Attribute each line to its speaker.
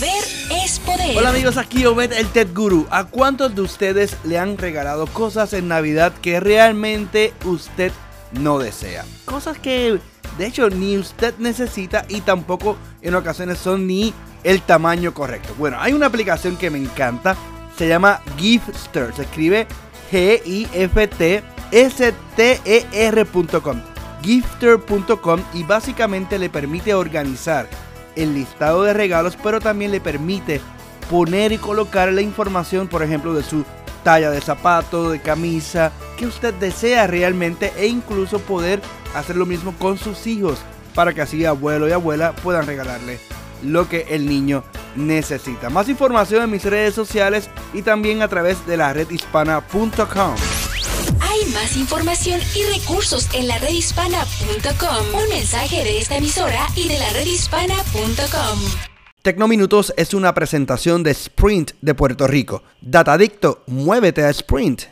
Speaker 1: Es poder.
Speaker 2: Hola amigos, aquí Obed el Ted Guru. ¿A cuántos de ustedes le han regalado cosas en Navidad que realmente usted no desea? Cosas que de hecho ni usted necesita y tampoco en ocasiones son ni el tamaño correcto. Bueno, hay una aplicación que me encanta, se llama Giftster, se escribe G-I-F-T-S-T-E-R.com gifter.com y básicamente le permite organizar el listado de regalos, pero también le permite poner y colocar la información, por ejemplo, de su talla de zapato, de camisa, que usted desea realmente e incluso poder hacer lo mismo con sus hijos para que así abuelo y abuela puedan regalarle lo que el niño necesita. Más información en mis redes sociales y también a través de la redhispana.com.
Speaker 1: Hay más información y recursos en la redhispana.com. Un mensaje de esta emisora y de la redhispana.com.
Speaker 2: Tecnominutos es una presentación de Sprint de Puerto Rico. Datadicto, muévete a Sprint.